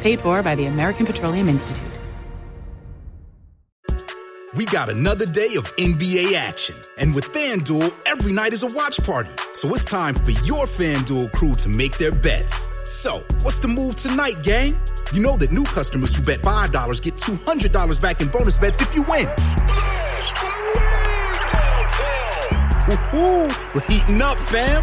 Paid for by the American Petroleum Institute. We got another day of NBA action. And with FanDuel, every night is a watch party. So it's time for your FanDuel crew to make their bets. So, what's the move tonight, gang? You know that new customers who bet $5 get $200 back in bonus bets if you win. Woohoo! We're heating up, fam!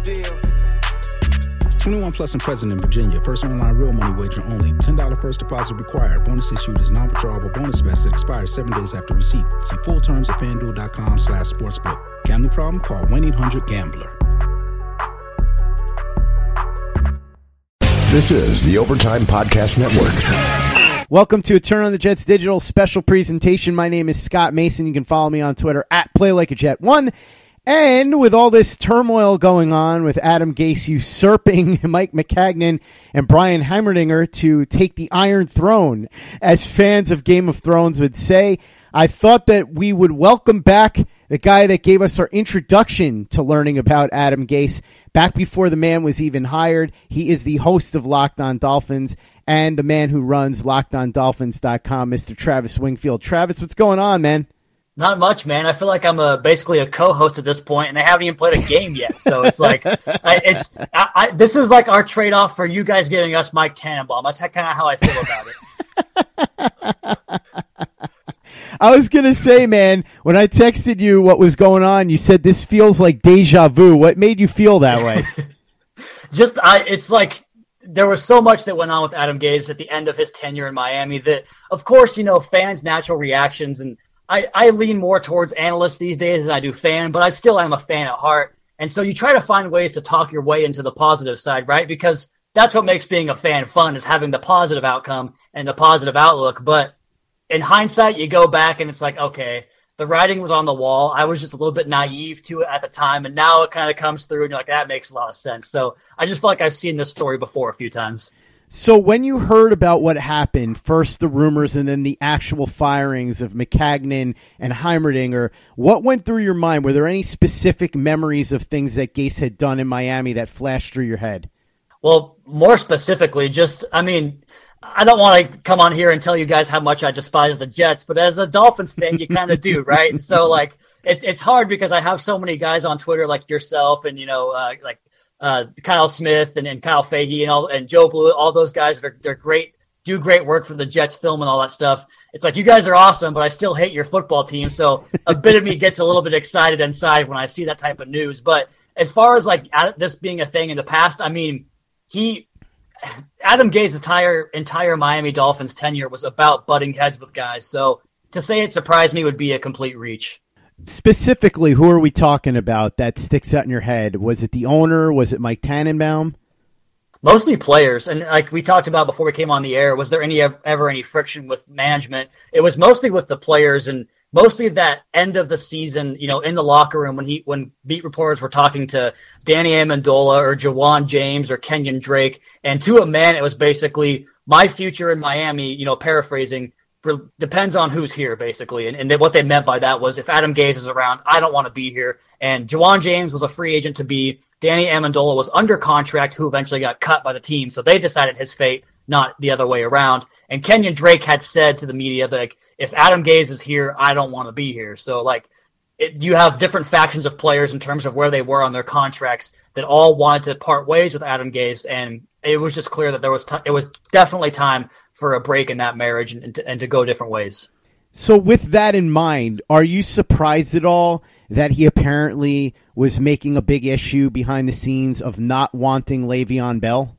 21 plus and present in Virginia. First online real money wager only. $10 first deposit required. Bonus issued is non-withdrawable bonus vest that expires seven days after receipt. See full terms at fanduel.com slash sportsbook. Gambling problem? Call 1-800-GAMBLER. This is the Overtime Podcast Network. Welcome to a Turn on the Jets digital special presentation. My name is Scott Mason. You can follow me on Twitter at PlayLikeAJet1. And with all this turmoil going on with Adam Gase usurping Mike Maccagnan and Brian Heimerdinger to take the Iron Throne, as fans of Game of Thrones would say, I thought that we would welcome back the guy that gave us our introduction to learning about Adam Gase back before the man was even hired. He is the host of Locked On Dolphins and the man who runs LockedOnDolphins.com, Mr. Travis Wingfield. Travis, what's going on, man? Not much, man. I feel like I'm a basically a co-host at this point, and I haven't even played a game yet. So it's like, I, it's I, I, this is like our trade-off for you guys giving us Mike Tannenbaum. That's kind of how I feel about it. I was gonna say, man, when I texted you what was going on, you said this feels like deja vu. What made you feel that way? Just, I, it's like there was so much that went on with Adam Gase at the end of his tenure in Miami that, of course, you know, fans' natural reactions, and I, I lean more towards analysts these days than I do fan, but I still am a fan at heart. And so you try to find ways to talk your way into the positive side, right? Because that's what makes being a fan fun is having the positive outcome and the positive outlook. But in hindsight, you go back and it's like, okay, the writing was on the wall. I was just a little bit naive to it at the time, and now it kind of comes through, and you're like, that makes a lot of sense. So I just feel like I've seen this story before a few times. So when you heard about what happened, first the rumors and then the actual firings of Maccagnan and Heimerdinger, what went through your mind? Were there any specific memories of things that Gase had done in Miami that flashed through your head? Well, more specifically, just I mean, I don't want to come on here and tell you guys how much I despise the Jets, but as a Dolphins fan, you kind of do, right? And so like it's it's hard because I have so many guys on Twitter like yourself and you know uh, like uh, Kyle Smith and, and Kyle Fahey and all and Joe Blue, all those guys are they're great, do great work for the Jets film and all that stuff. It's like you guys are awesome, but I still hate your football team. So a bit of me gets a little bit excited inside when I see that type of news. But as far as like this being a thing in the past, I mean, he Adam Gase's entire entire Miami Dolphins tenure was about butting heads with guys. So to say it surprised me would be a complete reach specifically, who are we talking about that sticks out in your head? Was it the owner? Was it Mike Tannenbaum? mostly players. And like we talked about before we came on the air, was there any ever any friction with management? It was mostly with the players and mostly that end of the season, you know, in the locker room when he when beat reporters were talking to Danny Amendola or Ja'Wuan James or Kenyon Drake, and to a man, it was basically my future in Miami. You know, paraphrasing depends on who's here, basically. And, and what they meant by that was if Adam Gase is around, I don't want to be here. And Ja'Wuan James was a free agent to be. Danny Amendola was under contract, who eventually got cut by the team. So they decided his fate, not the other way around. And Kenyon Drake had said to the media, like, if Adam Gase is here, I don't want to be here. So, like, it, you have different factions of players in terms of where they were on their contracts that all wanted to part ways with Adam Gase. And it was just clear that there was, t- it was definitely time for a break in that marriage and, and, to, and to go different ways. So, with that in mind, are you surprised at all that he apparently was making a big issue behind the scenes of not wanting Le'Veon Bell?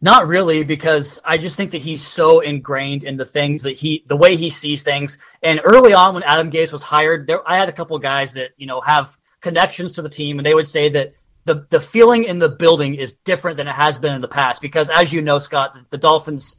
Not really, because I just think that he's so ingrained in the things that he, the way he sees things. And early on, when Adam Gase was hired, there I had a couple guys that you know have connections to the team, and they would say that the the feeling in the building is different than it has been in the past. Because as you know, Scott, the Dolphins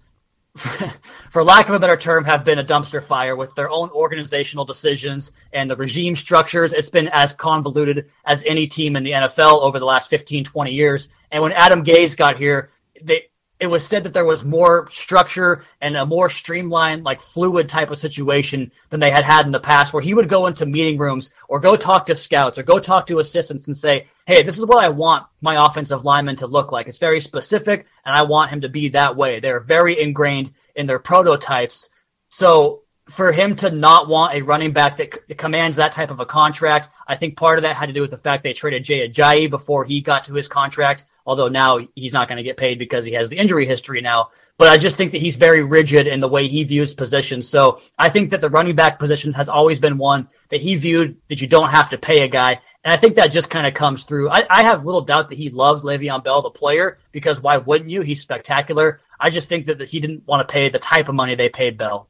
for lack of a better term, have been a dumpster fire with their own organizational decisions and the regime structures. It's been as convoluted as any team in the NFL over the last 15, 20 years. And when Adam Gase got here, they, it was said that there was more structure and a more streamlined, like fluid type of situation than they had had in the past, where he would go into meeting rooms or go talk to scouts or go talk to assistants and say, Hey, this is what I want my offensive lineman to look like. It's very specific and I want him to be that way. They're very ingrained in their prototypes. So for him to not want a running back that c- commands that type of a contract, I think part of that had to do with the fact they traded Jay Ajayi before he got to his contract. Although now he's not going to get paid because he has the injury history now. But I just think that he's very rigid in the way he views positions. So I think that the running back position has always been one that he viewed that you don't have to pay a guy. And I think that just kind of comes through. I, I have little doubt that he loves Le'Veon Bell, the player, because why wouldn't you? He's spectacular. I just think that, that he didn't want to pay the type of money they paid Bell.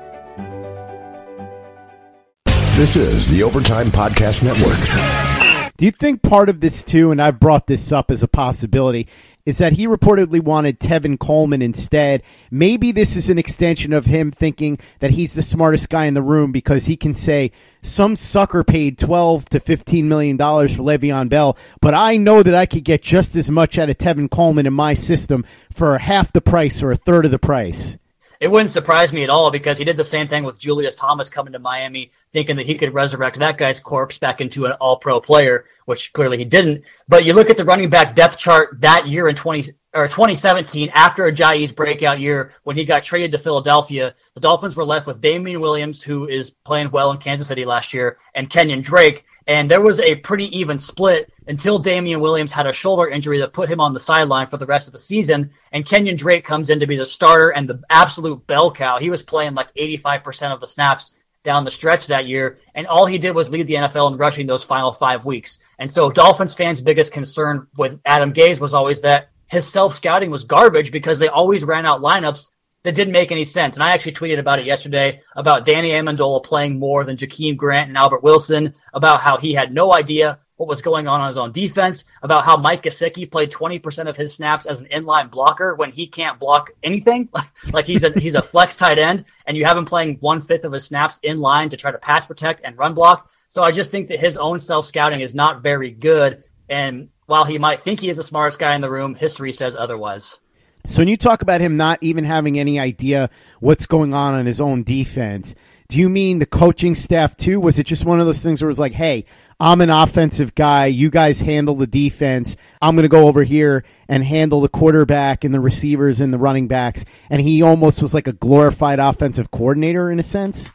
This is the Overtime Podcast Network. Do you think part of this too, and I've brought this up as a possibility, is that he reportedly wanted Tevin Coleman instead? Maybe this is an extension of him thinking that he's the smartest guy in the room because he can say some sucker paid twelve to fifteen million dollars for Le'Veon Bell, but I know that I could get just as much out of Tevin Coleman in my system for half the price or a third of the price it wouldn't surprise me at all because he did the same thing with Julius Thomas coming to Miami, thinking that he could resurrect that guy's corpse back into an all pro player, which clearly he didn't. But you look at the running back depth chart that year in 20 or 2017, after Ajayi's breakout year, when he got traded to Philadelphia, the Dolphins were left with Damien Williams, who is playing well in Kansas City last year, and Kenyon Drake. And there was a pretty even split until Damien Williams had a shoulder injury that put him on the sideline for the rest of the season. And Kenyon Drake comes in to be the starter and the absolute bell cow. He was playing like 85% of the snaps down the stretch that year. And all he did was lead the NFL in rushing those final five weeks. And so Dolphins fans' biggest concern with Adam Gase was always that his self scouting was garbage because they always ran out lineups that didn't make any sense. And I actually tweeted about it yesterday about Danny Amendola playing more than Jakeem Grant and Albert Wilson, about how he had no idea what was going on on his own defense, about how Mike Gesicki played 20% of his snaps as an inline blocker when he can't block anything. like he's a he's a flex tight end, and you have him playing one fifth of his snaps in line to try to pass protect and run block. So I just think that his own self scouting is not very good. And while he might think he is the smartest guy in the room, history says otherwise. So when you talk about him not even having any idea what's going on on his own defense, do you mean the coaching staff too? Was it just one of those things where it was like, hey, I'm an offensive guy. You guys handle the defense. I'm going to go over here and handle the quarterback and the receivers and the running backs. And he almost was like a glorified offensive coordinator in a sense.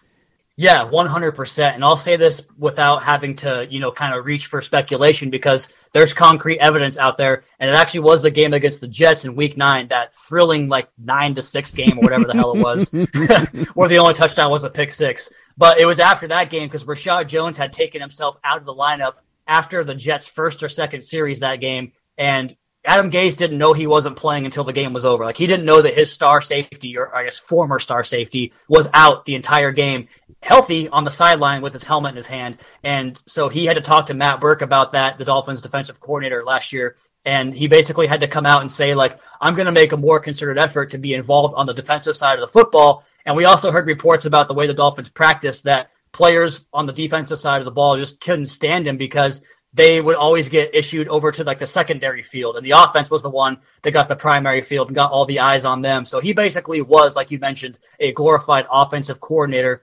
Yeah, 100%. And I'll say this without having to, you know, kind of reach for speculation because there's concrete evidence out there. And it actually was the game against the Jets in week nine, that thrilling, like, nine to six game or whatever the hell it was, where the only touchdown was a pick six. But it was after that game because Reshad Jones had taken himself out of the lineup after the Jets' first or second series that game. And Adam Gase didn't know he wasn't playing until the game was over. Like he didn't know that his star safety, or I guess former star safety, was out the entire game, healthy on the sideline with his helmet in his hand. And so he had to talk to Matt Burke about that, the Dolphins defensive coordinator last year. And he basically had to come out and say, like, I'm going to make a more concerted effort to be involved on the defensive side of the football. And we also heard reports about the way the Dolphins practice that players on the defensive side of the ball just couldn't stand him because they would always get issued over to like the secondary field, and the offense was the one that got the primary field and got all the eyes on them. So he basically was, like you mentioned, a glorified offensive coordinator,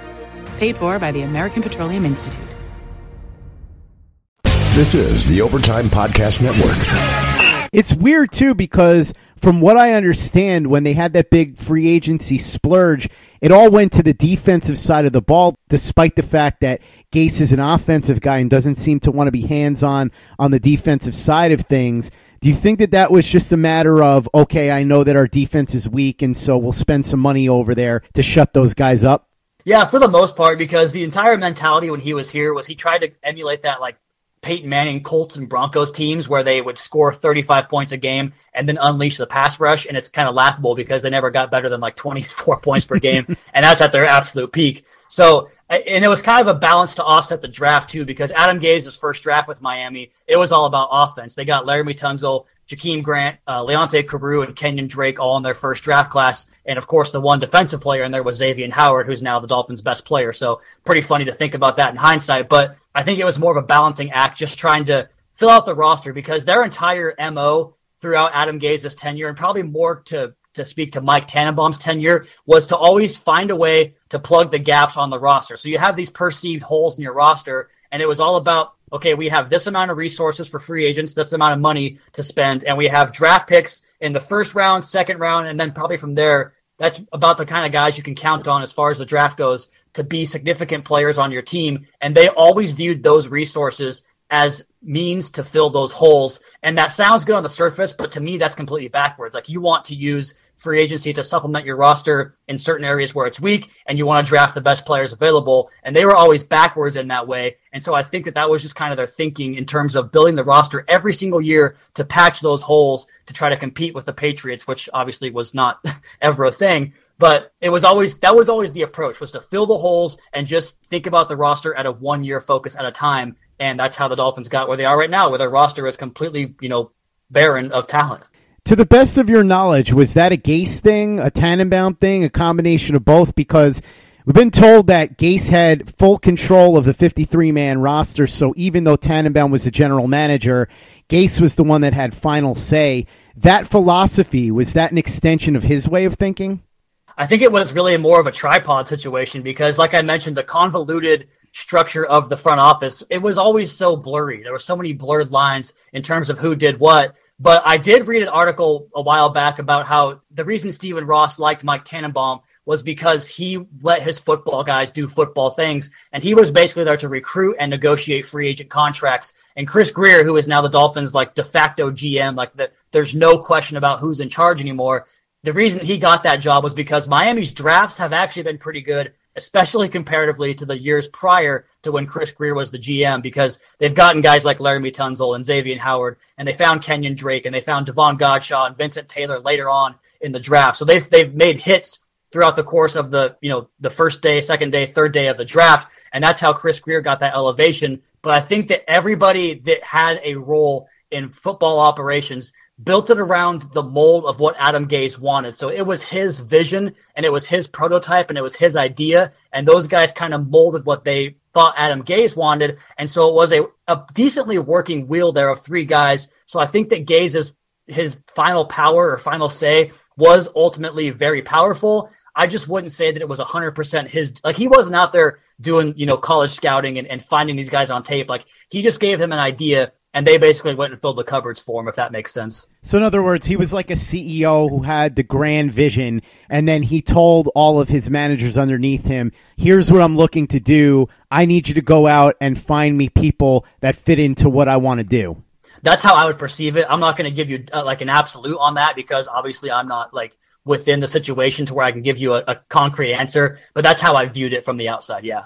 Paid for by the American Petroleum Institute. This is the Overtime Podcast Network. It's weird too because from what I understand, when they had that big free agency splurge, it all went to the defensive side of the ball, despite the fact that Gase is an offensive guy and doesn't seem to want to be hands on on the defensive side of things. Do you think that that was just a matter of, okay, I know that our defense is weak, and so we'll spend some money over there to shut those guys up? Yeah, for the most part, because the entire mentality when he was here was he tried to emulate that like Peyton Manning Colts and Broncos teams where they would score 35 points a game and then unleash the pass rush. And it's kind of laughable because they never got better than like 24 points per game. And that's at their absolute peak. So, and it was kind of a balance to offset the draft too, because Adam Gase's first draft with Miami, it was all about offense. They got Laremy Tunsil, Jakeem Grant, uh, Leonte Carroo, and Kenyon Drake all in their first draft class. And of course, the one defensive player in there was Xavier Howard, who's now the Dolphins' best player. So pretty funny to think about that in hindsight. But I think it was more of a balancing act, just trying to fill out the roster because their entire MO throughout Adam Gase's tenure, and probably more to to speak to Mike Tannenbaum's tenure, was to always find a way to plug the gaps on the roster. So you have these perceived holes in your roster, and it was all about okay, we have this amount of resources for free agents, this amount of money to spend, and we have draft picks in the first round, second round, and then probably from there, that's about the kind of guys you can count on as far as the draft goes to be significant players on your team. And they always viewed those resources as means to fill those holes. And that sounds good on the surface, but to me, that's completely backwards. Like you want to use free agency to supplement your roster in certain areas where it's weak, and you want to draft the best players available. And they were always backwards in that way. And so I think that that was just kind of their thinking in terms of building the roster every single year to patch those holes to try to compete with the Patriots, which obviously was not ever a thing. But it was always that was always the approach was to fill the holes and just think about the roster at a one year focus at a time and that's how the Dolphins got where they are right now, where their roster is completely, you know, barren of talent. To the best of your knowledge, was that a Gase thing, a Tannenbaum thing, a combination of both? Because we've been told that Gase had full control of the 53 man roster, so even though Tannenbaum was the general manager, Gase was the one that had final say. That philosophy, was that an extension of his way of thinking? I think it was really more of a tripod situation because, like I mentioned, the convoluted structure of the front office, it was always so blurry. There were so many blurred lines in terms of who did what. But I did read an article a while back about how the reason Stephen Ross liked Mike Tannenbaum was because he let his football guys do football things, and he was basically there to recruit and negotiate free agent contracts. And Chris Grier, who is now the Dolphins' like de facto GM, like that, there's no question about who's in charge anymore. The reason he got that job was because Miami's drafts have actually been pretty good especially comparatively to the years prior to when Chris Grier was the GM, because they've gotten guys like Laremy Tunsil and Xavier Howard, and they found Kenyon Drake, and they found Davon Godchaux and Vincent Taylor later on in the draft. So they've they've made hits throughout the course of the you know the first day, second day, third day of the draft, and that's how Chris Grier got that elevation. But I think that everybody that had a role in football operations built it around the mold of what Adam Gase wanted. So it was his vision and it was his prototype and it was his idea. And those guys kind of molded what they thought Adam Gase wanted. And so it was a, a decently working wheel there of three guys. So I think that Gase's his final power or final say was ultimately very powerful. I just wouldn't say that it was 100% his. Like, he wasn't out there doing, you know, college scouting and, and finding these guys on tape. Like, he just gave him an idea and they basically went and filled the cupboards for him, if that makes sense. So, in other words, he was like a CEO who had the grand vision, and then he told all of his managers underneath him, "Here's what I'm looking to do. I need you to go out and find me people that fit into what I want to do." That's how I would perceive it. I'm not going to give you uh, like an absolute on that because obviously I'm not like within the situation to where I can give you a, a concrete answer, but that's how I viewed it from the outside. Yeah.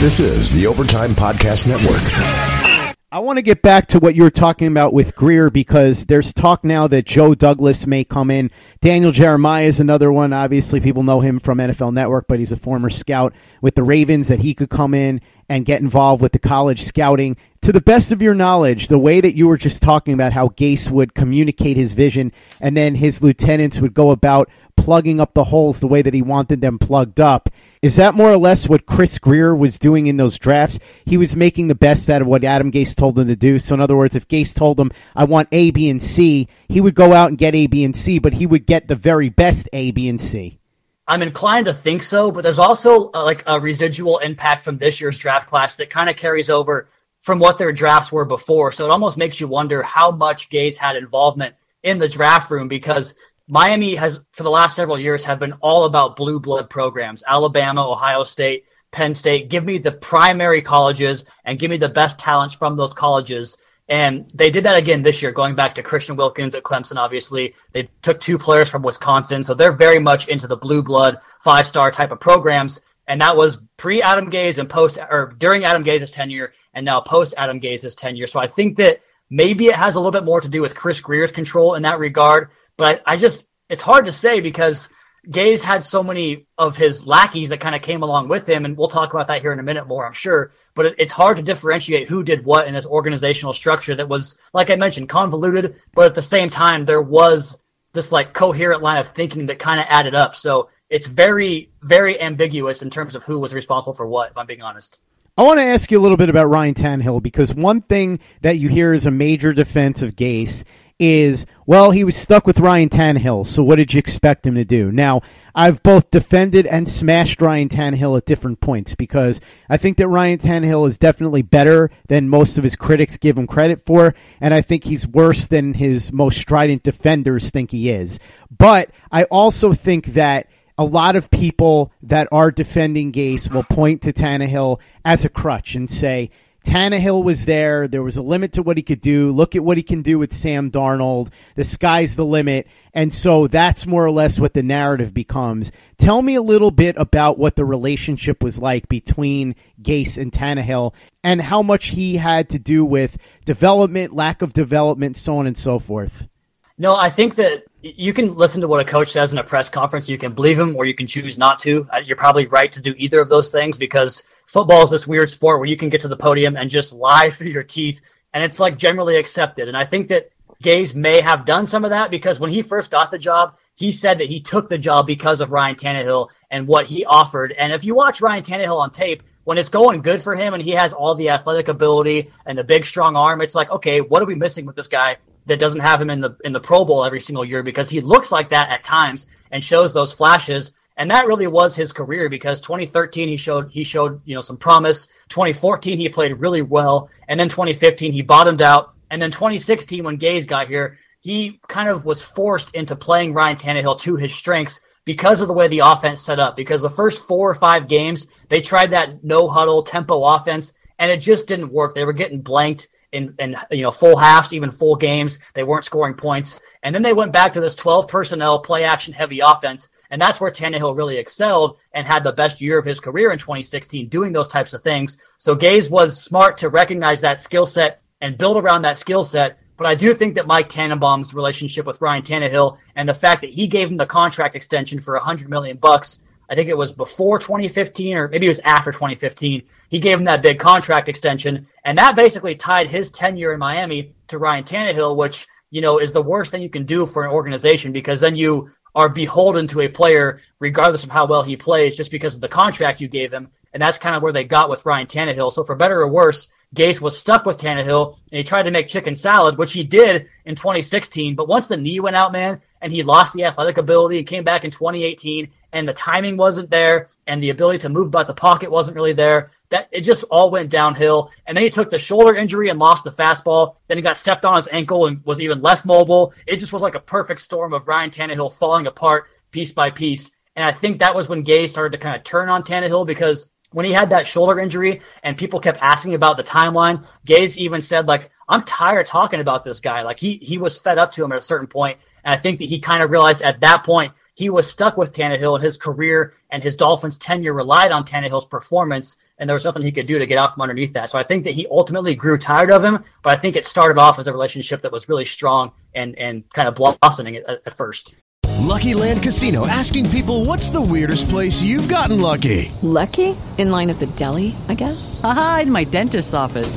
This is the Overtime Podcast Network. I want to get back to what you were talking about with Grier because there's talk now that Joe Douglas may come in. Daniel Jeremiah is another one. Obviously, people know him from NFL Network, but he's a former scout with the Ravens that he could come in and get involved with the college scouting. To the best of your knowledge, the way that you were just talking about how Gase would communicate his vision and then his lieutenants would go about plugging up the holes the way that he wanted them plugged up. Is that more or less what Chris Grier was doing in those drafts? He was making the best out of what Adam Gase told him to do. So, in other words, if Gase told him, I want A, B, and C, he would go out and get A, B, and C, but he would get the very best A, B, and C. I'm inclined to think so, but there's also uh, like a residual impact from this year's draft class that kind of carries over from what their drafts were before. So it almost makes you wonder how much Gase had involvement in the draft room because Miami has, for the last several years, have been all about blue blood programs. Alabama, Ohio State, Penn State. Give me the primary colleges and give me the best talents from those colleges. And they did that again this year, going back to Christian Wilkins at Clemson, obviously. They took two players from Wisconsin. So they're very much into the blue blood, five star type of programs. And that was pre Adam Gase and post, or during Adam Gase's tenure, and now post Adam Gase's tenure. So I think that maybe it has a little bit more to do with Chris Grier's control in that regard. But I, just, it's hard to say because Gase had so many of his lackeys that kind of came along with him, and we'll talk about that here in a minute more, I'm sure. But it, it's hard to differentiate who did what in this organizational structure that was, like I mentioned, convoluted, but at the same time, there was this like coherent line of thinking that kind of added up. So it's very, very ambiguous in terms of who was responsible for what, if I'm being honest. I want to ask you a little bit about Ryan Tannehill because one thing that you hear is a major defense of Gase is, well, he was stuck with Ryan Tannehill, so what did you expect him to do? Now, I've both defended and smashed Ryan Tannehill at different points because I think that Ryan Tannehill is definitely better than most of his critics give him credit for, and I think he's worse than his most strident defenders think he is. But I also think that a lot of people that are defending Gase will point to Tannehill as a crutch and say, Tannehill was there. There was a limit to what he could do. Look at what he can do with Sam Darnold. The sky's the limit. And so that's more or less what the narrative becomes. Tell me a little bit about what the relationship was like between Gase and Tannehill and how much he had to do with development, lack of development, so on and so forth. No, I think that you can listen to what a coach says in a press conference. You can believe him or you can choose not to. Uh, you're probably right to do either of those things because football is this weird sport where you can get to the podium and just lie through your teeth, and it's like generally accepted. And I think that Gase may have done some of that because when he first got the job, he said that he took the job because of Ryan Tannehill and what he offered. And if you watch Ryan Tannehill on tape, when it's going good for him and he has all the athletic ability and the big strong arm, it's like, okay, what are we missing with this guy that doesn't have him in the in the Pro Bowl every single year because he looks like that at times and shows those flashes. And that really was his career because 2013 he showed he showed you know some promise. 2014 he played really well, and then 2015 he bottomed out. And then 2016 when Gase got here, he kind of was forced into playing Ryan Tannehill to his strengths because of the way the offense set up. Because the first four or five games they tried that no huddle tempo offense, and it just didn't work. They were getting blanked in, in you know full halves, even full games. They weren't scoring points, and then they went back to this 12 personnel play action heavy offense, and that's where Tannehill really excelled and had the best year of his career in 2016, doing those types of things. So Gase was smart to recognize that skill set and build around that skill set. But I do think that Mike Tannenbaum's relationship with Ryan Tannehill and the fact that he gave him the contract extension for 100 million bucks I think it was before 2015 or maybe it was after 2015. He gave him that big contract extension, and that basically tied his tenure in Miami to Ryan Tannehill, which you know is the worst thing you can do for an organization because then you are beholden to a player regardless of how well he plays just because of the contract you gave him. And that's kind of where they got with Ryan Tannehill. So for better or worse, Gase was stuck with Tannehill and he tried to make chicken salad, which he did in 2016. But once the knee went out, man, and he lost the athletic ability and came back in 2018 and the timing wasn't there and the ability to move about the pocket wasn't really there. That it just all went downhill. And then he took the shoulder injury and lost the fastball. Then he got stepped on his ankle and was even less mobile. It just was like a perfect storm of Ryan Tannehill falling apart piece by piece. And I think that was when Gase started to kind of turn on Tannehill because when he had that shoulder injury and people kept asking about the timeline, Gase even said like, "I'm tired talking about this guy." Like he he was fed up to him at a certain point, and I think that he kind of realized at that point he was stuck with Tannehill and his career and his Dolphins tenure relied on Tannehill's performance, and there was nothing he could do to get out from underneath that. So I think that he ultimately grew tired of him, but I think it started off as a relationship that was really strong and, and kind of blossoming at, at first. Lucky Land Casino asking people what's the weirdest place you've gotten lucky? Lucky? In line at the deli, I guess? Aha, in my dentist's office.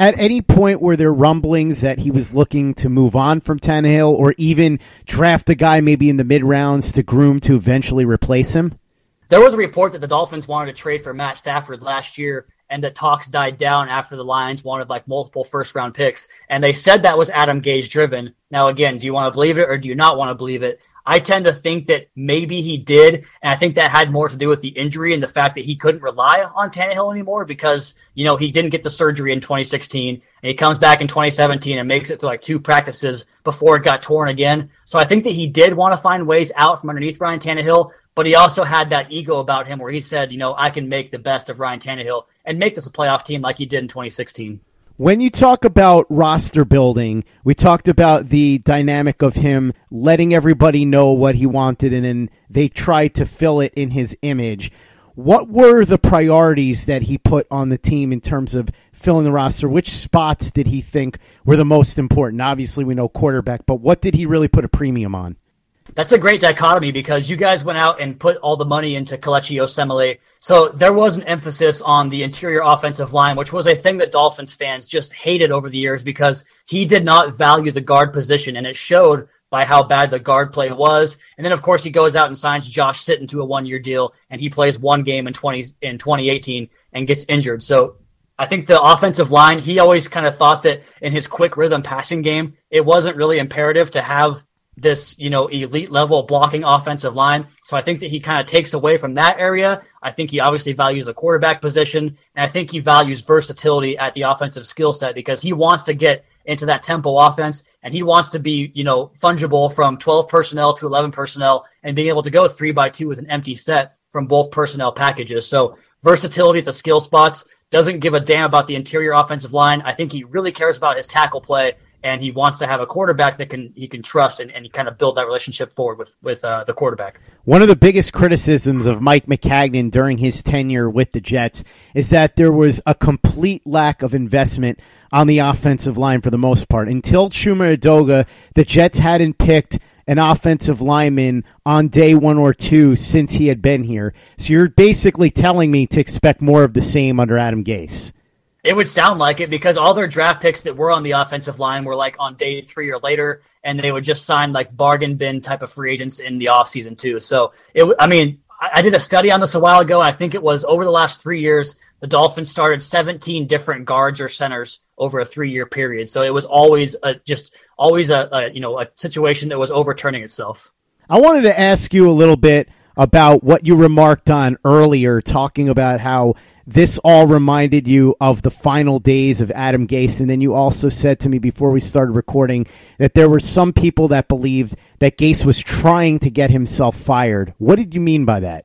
At any point were there rumblings that he was looking to move on from Tannehill or even draft a guy maybe in the mid rounds to groom to eventually replace him? There was a report that the Dolphins wanted to trade for Matt Stafford last year and the talks died down after the Lions wanted like multiple first round picks. And they said that was Adam Gase driven. Now, again, do you want to believe it or do you not want to believe it? I tend to think that maybe he did, and I think that had more to do with the injury and the fact that he couldn't rely on Tannehill anymore because you know he didn't get the surgery in 2016, and he comes back in 2017 and makes it to like two practices before it got torn again. So I think that he did want to find ways out from underneath Ryan Tannehill, but he also had that ego about him where he said, you know, I can make the best of Ryan Tannehill and make this a playoff team like he did in 2016. When you talk about roster building, we talked about the dynamic of him letting everybody know what he wanted and then they tried to fill it in his image. What were the priorities that he put on the team in terms of filling the roster? Which spots did he think were the most important? Obviously, we know quarterback, but what did he really put a premium on? That's a great dichotomy because you guys went out and put all the money into Kelechi Osemele. So there was an emphasis on the interior offensive line, which was a thing that Dolphins fans just hated over the years because he did not value the guard position, and it showed by how bad the guard play was. And then, of course, he goes out and signs Josh Sitton to a one-year deal, and he plays one game in 20 in 2018 and gets injured. So I think the offensive line, he always kind of thought that in his quick rhythm passing game, it wasn't really imperative to have this, you know, elite level blocking offensive line. So I think that he kind of takes away from that area. I think he obviously values the quarterback position, and I think he values versatility at the offensive skill set because he wants to get into that tempo offense and he wants to be, you know, fungible from 12 personnel to 11 personnel and being able to go three by two with an empty set from both personnel packages. So versatility at the skill spots doesn't give a damn about the interior offensive line. I think he really cares about his tackle play and he wants to have a quarterback that can he can trust and, and kind of build that relationship forward with with uh, the quarterback. One of the biggest criticisms of Mike Maccagnan during his tenure with the Jets is that there was a complete lack of investment on the offensive line for the most part. Until Chuma Edoga, the Jets hadn't picked an offensive lineman on day one or two since he had been here. So you're basically telling me to expect more of the same under Adam Gase. It would sound like it because all their draft picks that were on the offensive line were like on day three or later, and they would just sign like bargain bin type of free agents in the offseason too. So it, I mean, I, did a study on this a while ago. I think it was over the last three years, the Dolphins started 17 different guards or centers over a three year period. So it was always a, just always a, a you know a situation that was overturning itself. I wanted to ask you a little bit about what you remarked on earlier, talking about how this all reminded you of the final days of Adam Gase. And then you also said to me before we started recording that there were some people that believed that Gase was trying to get himself fired. What did you mean by that?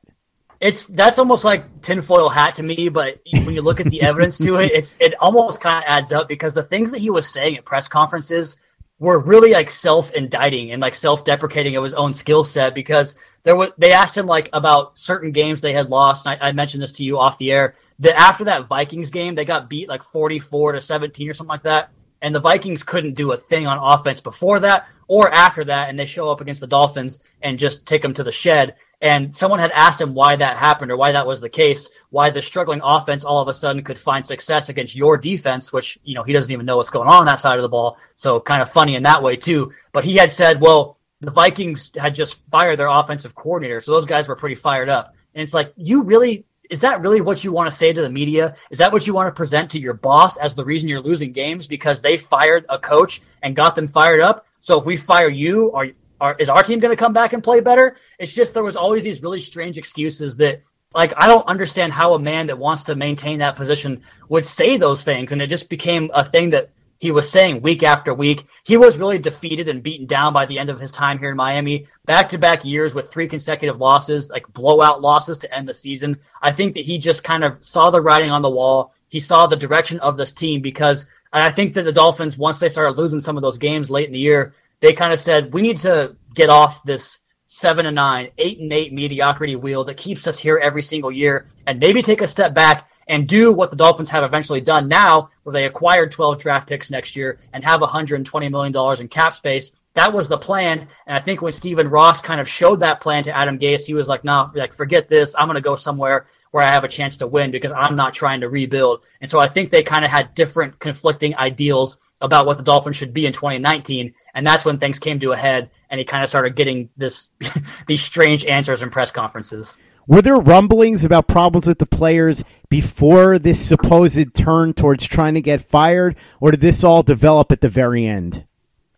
It's that's almost like tinfoil hat to me, but when you look at the evidence to it, it's it almost kind of adds up because the things that he was saying at press conferences were really like self-indicting and like self-deprecating of his own skill set because there was they asked him like about certain games they had lost. I, I, mentioned this to you off the air that after that Vikings game they got beat like 44 to 17 or something like that, and the Vikings couldn't do a thing on offense before that or after that, and they show up against the Dolphins and just take them to the shed. And someone had asked him why that happened or why that was the case, why the struggling offense all of a sudden could find success against your defense, which, you know, he doesn't even know what's going on on that side of the ball. So kind of funny in that way too. But he had said, well, the Vikings had just fired their offensive coordinator. So those guys were pretty fired up. And it's like, you really, is that really what you want to say to the media? Is that what you want to present to your boss as the reason you're losing games because they fired a coach and got them fired up? So if we fire you, are are, is our team going to come back and play better? It's just there was always these really strange excuses that like I don't understand how a man that wants to maintain that position would say those things, and it just became a thing that he was saying week after week. He was really defeated and beaten down by the end of his time here in Miami. Back to back years with three consecutive losses, like blowout losses to end the season. I think that he just kind of saw the writing on the wall. He saw the direction of this team because, I think that the Dolphins, once they started losing some of those games late in the year, they kind of said we need to get off this seven and nine, eight and eight mediocrity wheel that keeps us here every single year, and maybe take a step back and do what the Dolphins have eventually done now, where they acquired 12 draft picks next year and have 120 million dollars in cap space. That was the plan, and I think when Stephen Ross kind of showed that plan to Adam Gase, he was like, "No, nah, like forget this. I'm going to go somewhere where I have a chance to win because I'm not trying to rebuild." And so I think they kind of had different conflicting ideals about what the Dolphins should be in 2019, and that's when things came to a head, and he kind of started getting this these strange answers in press conferences. Were there rumblings about problems with the players before this supposed turn towards trying to get fired, or did this all develop at the very end?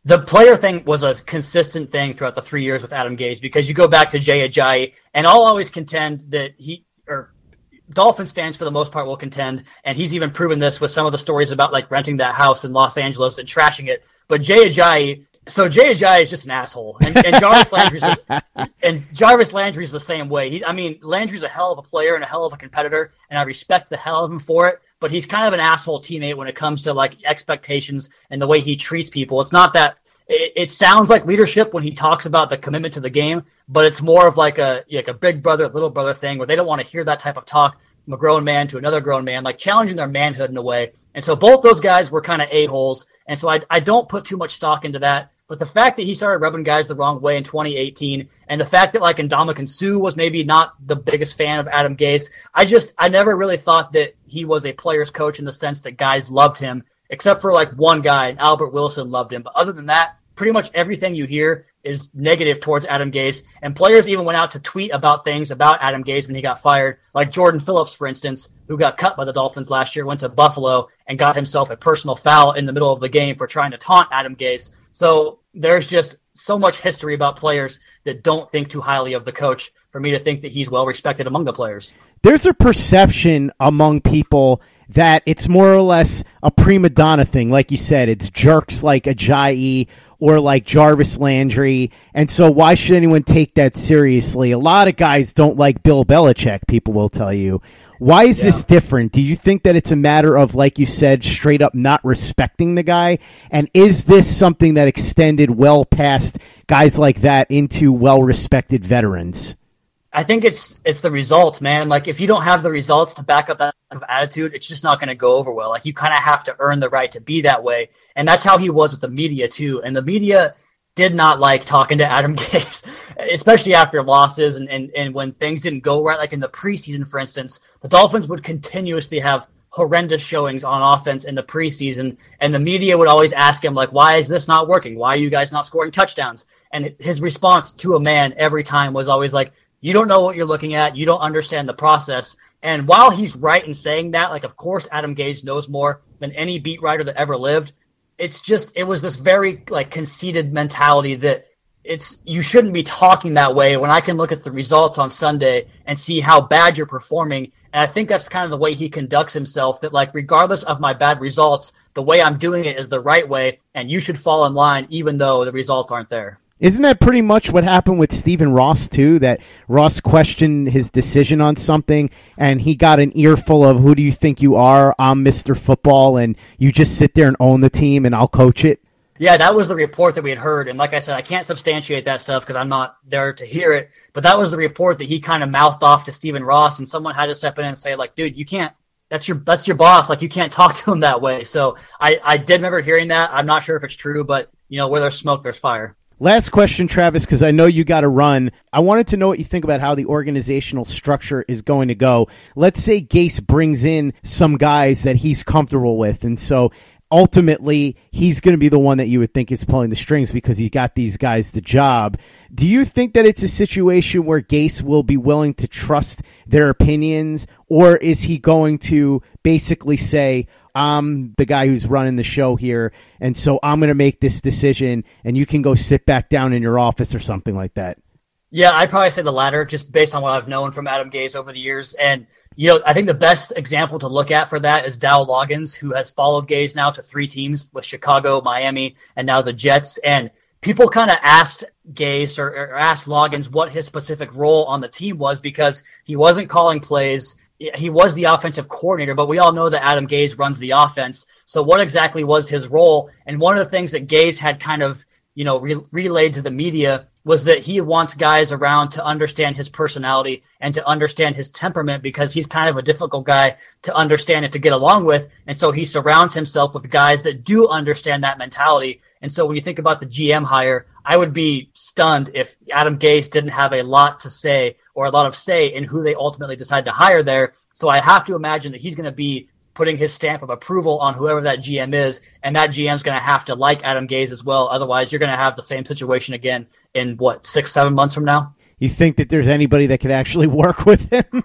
The player thing was a consistent thing throughout the three years with Adam Gase because you go back to Jay Ajayi, and I'll always contend that he or Dolphins fans, for the most part, will contend, and he's even proven this with some of the stories about like renting that house in Los Angeles and trashing it. But Jay Ajayi, so Jay Ajayi is just an asshole, and, and Jarvis Landry's just, and Jarvis Landry's the same way. He's, I mean, Landry's a hell of a player and a hell of a competitor, and I respect the hell of him for it. But he's kind of an asshole teammate when it comes to like expectations and the way he treats people. It's not that it, it, sounds like leadership when he talks about the commitment to the game, but it's more of like a like a big brother little brother thing where they don't want to hear that type of talk from a grown man to another grown man, like challenging their manhood in a way. And so both those guys were kind of a holes, and so I I don't put too much stock into that. But the fact that he started rubbing guys the wrong way in 2018, and the fact that like Ndamukong Suh was maybe not the biggest fan of Adam Gase, I just I never really thought that he was a player's coach in the sense that guys loved him, except for like one guy, and Albert Wilson loved him. But other than that, pretty much everything you hear is negative towards Adam Gase. And players even went out to tweet about things about Adam Gase when he got fired. Like Jordan Phillips, for instance, who got cut by the Dolphins last year, went to Buffalo and got himself a personal foul in the middle of the game for trying to taunt Adam Gase. So there's just so much history about players that don't think too highly of the coach for me to think that he's well respected among the players. There's a perception among people that it's more or less a prima donna thing. Like you said, it's jerks like Ajayi or like Jarvis Landry. And so why should anyone take that seriously? A lot of guys don't like Bill Belichick, people will tell you. Why is yeah. this different? Do you think that it's a matter of, like you said, straight up not respecting the guy? And is this something that extended well past guys like that into well respected veterans? I think it's it's the results, man. Like if you don't have the results to back up that attitude, it's just not going to go over well. Like you kind of have to earn the right to be that way, and that's how he was with the media too. And the media did not like talking to Adam Gase, especially after losses and, and and when things didn't go right. Like in the preseason, for instance, the Dolphins would continuously have horrendous showings on offense in the preseason, and the media would always ask him like, "Why is this not working? Why are you guys not scoring touchdowns?" And his response to a man every time was always like, "You don't know what you're looking at. You don't understand the process." And while he's right in saying that, like, of course, Adam Gase knows more than any beat writer that ever lived. It's just, it was this very like conceited mentality that it's you shouldn't be talking that way when I can look at the results on Sunday and see how bad you're performing. And I think that's kind of the way he conducts himself that like regardless of my bad results, the way I'm doing it is the right way and you should fall in line even though the results aren't there. Isn't that pretty much what happened with Stephen Ross too? That Ross questioned his decision on something, and he got an earful of "Who do you think you are? I'm Mr. Football, and you just sit there and own the team, and I'll coach it." Yeah, that was the report that we had heard. And like I said, I can't substantiate that stuff because I'm not there to hear it. But that was the report that he kind of mouthed off to Stephen Ross, and someone had to step in and say, like, dude, you can't. That's your that's your boss. Like you can't talk to him that way. So I I did remember hearing that. I'm not sure if it's true, but you know where there's smoke, there's fire. Last question, Travis, because I know you got to run. I wanted to know what you think about how the organizational structure is going to go. Let's say Gase brings in some guys that he's comfortable with, and so ultimately he's going to be the one that you would think is pulling the strings because he got these guys the job. Do you think that it's a situation where Gase will be willing to trust their opinions, or is he going to basically say, I'm the guy who's running the show here, and so I'm going to make this decision, and you can go sit back down in your office or something like that? Yeah, I'd probably say the latter, just based on what I've known from Adam Gase over the years. And you know, I think the best example to look at for that is Dow Loggains, who has followed Gase now to three teams with Chicago, Miami, and now the Jets. And people kind of asked Gase or, or asked Loggains what his specific role on the team was because he wasn't calling plays. He was the offensive coordinator, but we all know that Adam Gase runs the offense. So what exactly was his role? And one of the things that Gase had kind of, you know, re- relayed to the media was that he wants guys around to understand his personality and to understand his temperament because he's kind of a difficult guy to understand and to get along with. And so he surrounds himself with guys that do understand that mentality. And so when you think about the GM hire, I would be stunned if Adam Gase didn't have a lot to say or a lot of say in who they ultimately decide to hire there. So I have to imagine that he's going to be putting his stamp of approval on whoever that GM is, and that GM's going to have to like Adam Gase as well. Otherwise, you're going to have the same situation again in what six, seven months from now. You think that there's anybody that could actually work with him?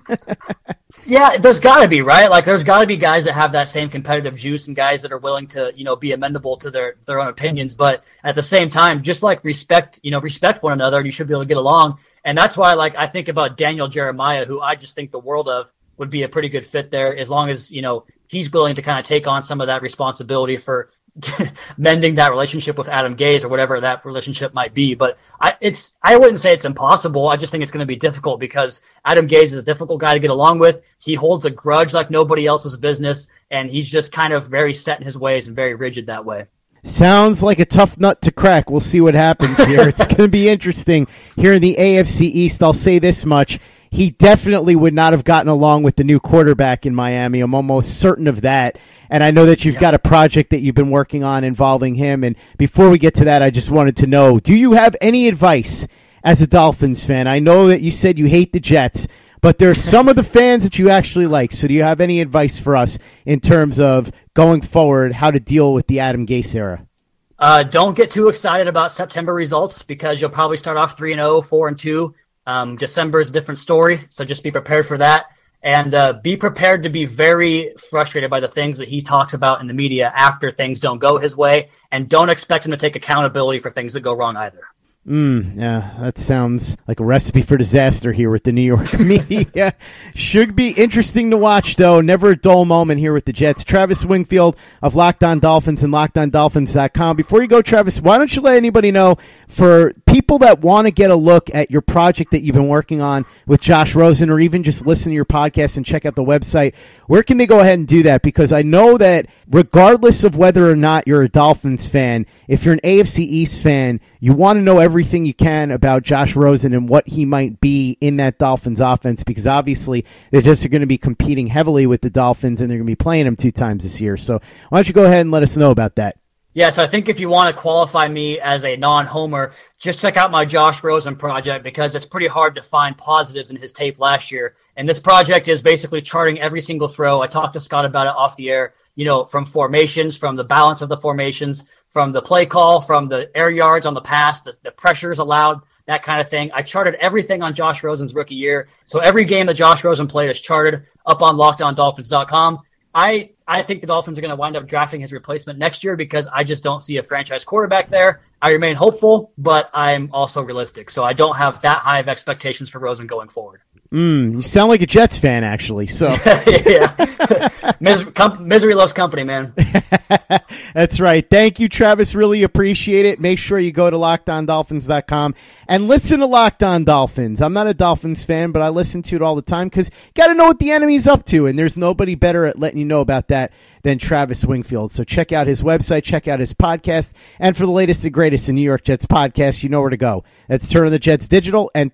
yeah, there's got to be right. Like, there's got to be guys that have that same competitive juice and guys that are willing to, you know, be amenable to their their own opinions. But at the same time, just like respect, you know, respect one another, and you should be able to get along. And that's why, like, I think about Daniel Jeremiah, who I just think the world of would be a pretty good fit there, as long as you know he's willing to kind of take on some of that responsibility for mending that relationship with Adam Gase or whatever that relationship might be. But I, it's I wouldn't say it's impossible. I just think it's going to be difficult because Adam Gase is a difficult guy to get along with. He holds a grudge like nobody else's business, and he's just kind of very set in his ways and very rigid that way. Sounds like a tough nut to crack. We'll see what happens here. it's going to be interesting here in the AFC East. I'll say this much he definitely would not have gotten along with the new quarterback in Miami. I'm almost certain of that. And I know that you've got a project that you've been working on involving him. And before we get to that, I just wanted to know do you have any advice as a Dolphins fan? I know that you said you hate the Jets, but there's some of the fans that you actually like. So do you have any advice for us in terms of going forward, how to deal with the Adam Gase era? Uh, don't get too excited about September results because you'll probably start off 3 and 0, 4 and 2 um, December is a different story, so just be prepared for that. And uh, be prepared to be very frustrated by the things that he talks about in the media after things don't go his way. And don't expect him to take accountability for things that go wrong either. Mm, yeah, that sounds like a recipe for disaster here with the New York media. Should be interesting to watch, though. Never a dull moment here with the Jets. Travis Wingfield of Locked On Dolphins and LockedOnDolphins.com. Before you go, Travis, why don't you let anybody know for people that want to get a look at your project that you've been working on with Josh Rosen, or even just listen to your podcast and check out the website, where can they go ahead and do that? Because I know that regardless of whether or not you're a Dolphins fan, if you're an AFC East fan, you want to know everything you can about Josh Rosen and what he might be in that Dolphins offense because obviously they're just going to be competing heavily with the Dolphins and they're going to be playing them two times this year. So why don't you go ahead and let us know about that? Yeah, so I think if you want to qualify me as a non-homer, just check out my Josh Rosen project because it's pretty hard to find positives in his tape last year. And this project is basically charting every single throw. I talked to Scott about it off the air, you know, from formations, from the balance of the formations, from the play call, from the air yards on the pass, the, the pressures allowed, that kind of thing. I charted everything on Josh Rosen's rookie year. So every game that Josh Rosen played is charted up on lockedondolphins.com. I I think the Dolphins are going to wind up drafting his replacement next year because I just don't see a franchise quarterback there. I remain hopeful, but I'm also realistic. So I don't have that high of expectations for Rosen going forward. Mm, you sound like a Jets fan, actually. So yeah, Mis- com- misery loves company, man. That's right. Thank you, Travis. Really appreciate it. Make sure you go to lockedondolphins.com and listen to Locked On Dolphins. I'm not a Dolphins fan, but I listen to it all the time because you got to know what the enemy's up to, and there's nobody better at letting you know about that than Travis Wingfield. So check out his website, check out his podcast, and for the latest and greatest in New York Jets podcasts, you know where to go. That's Turn on the Jets Digital and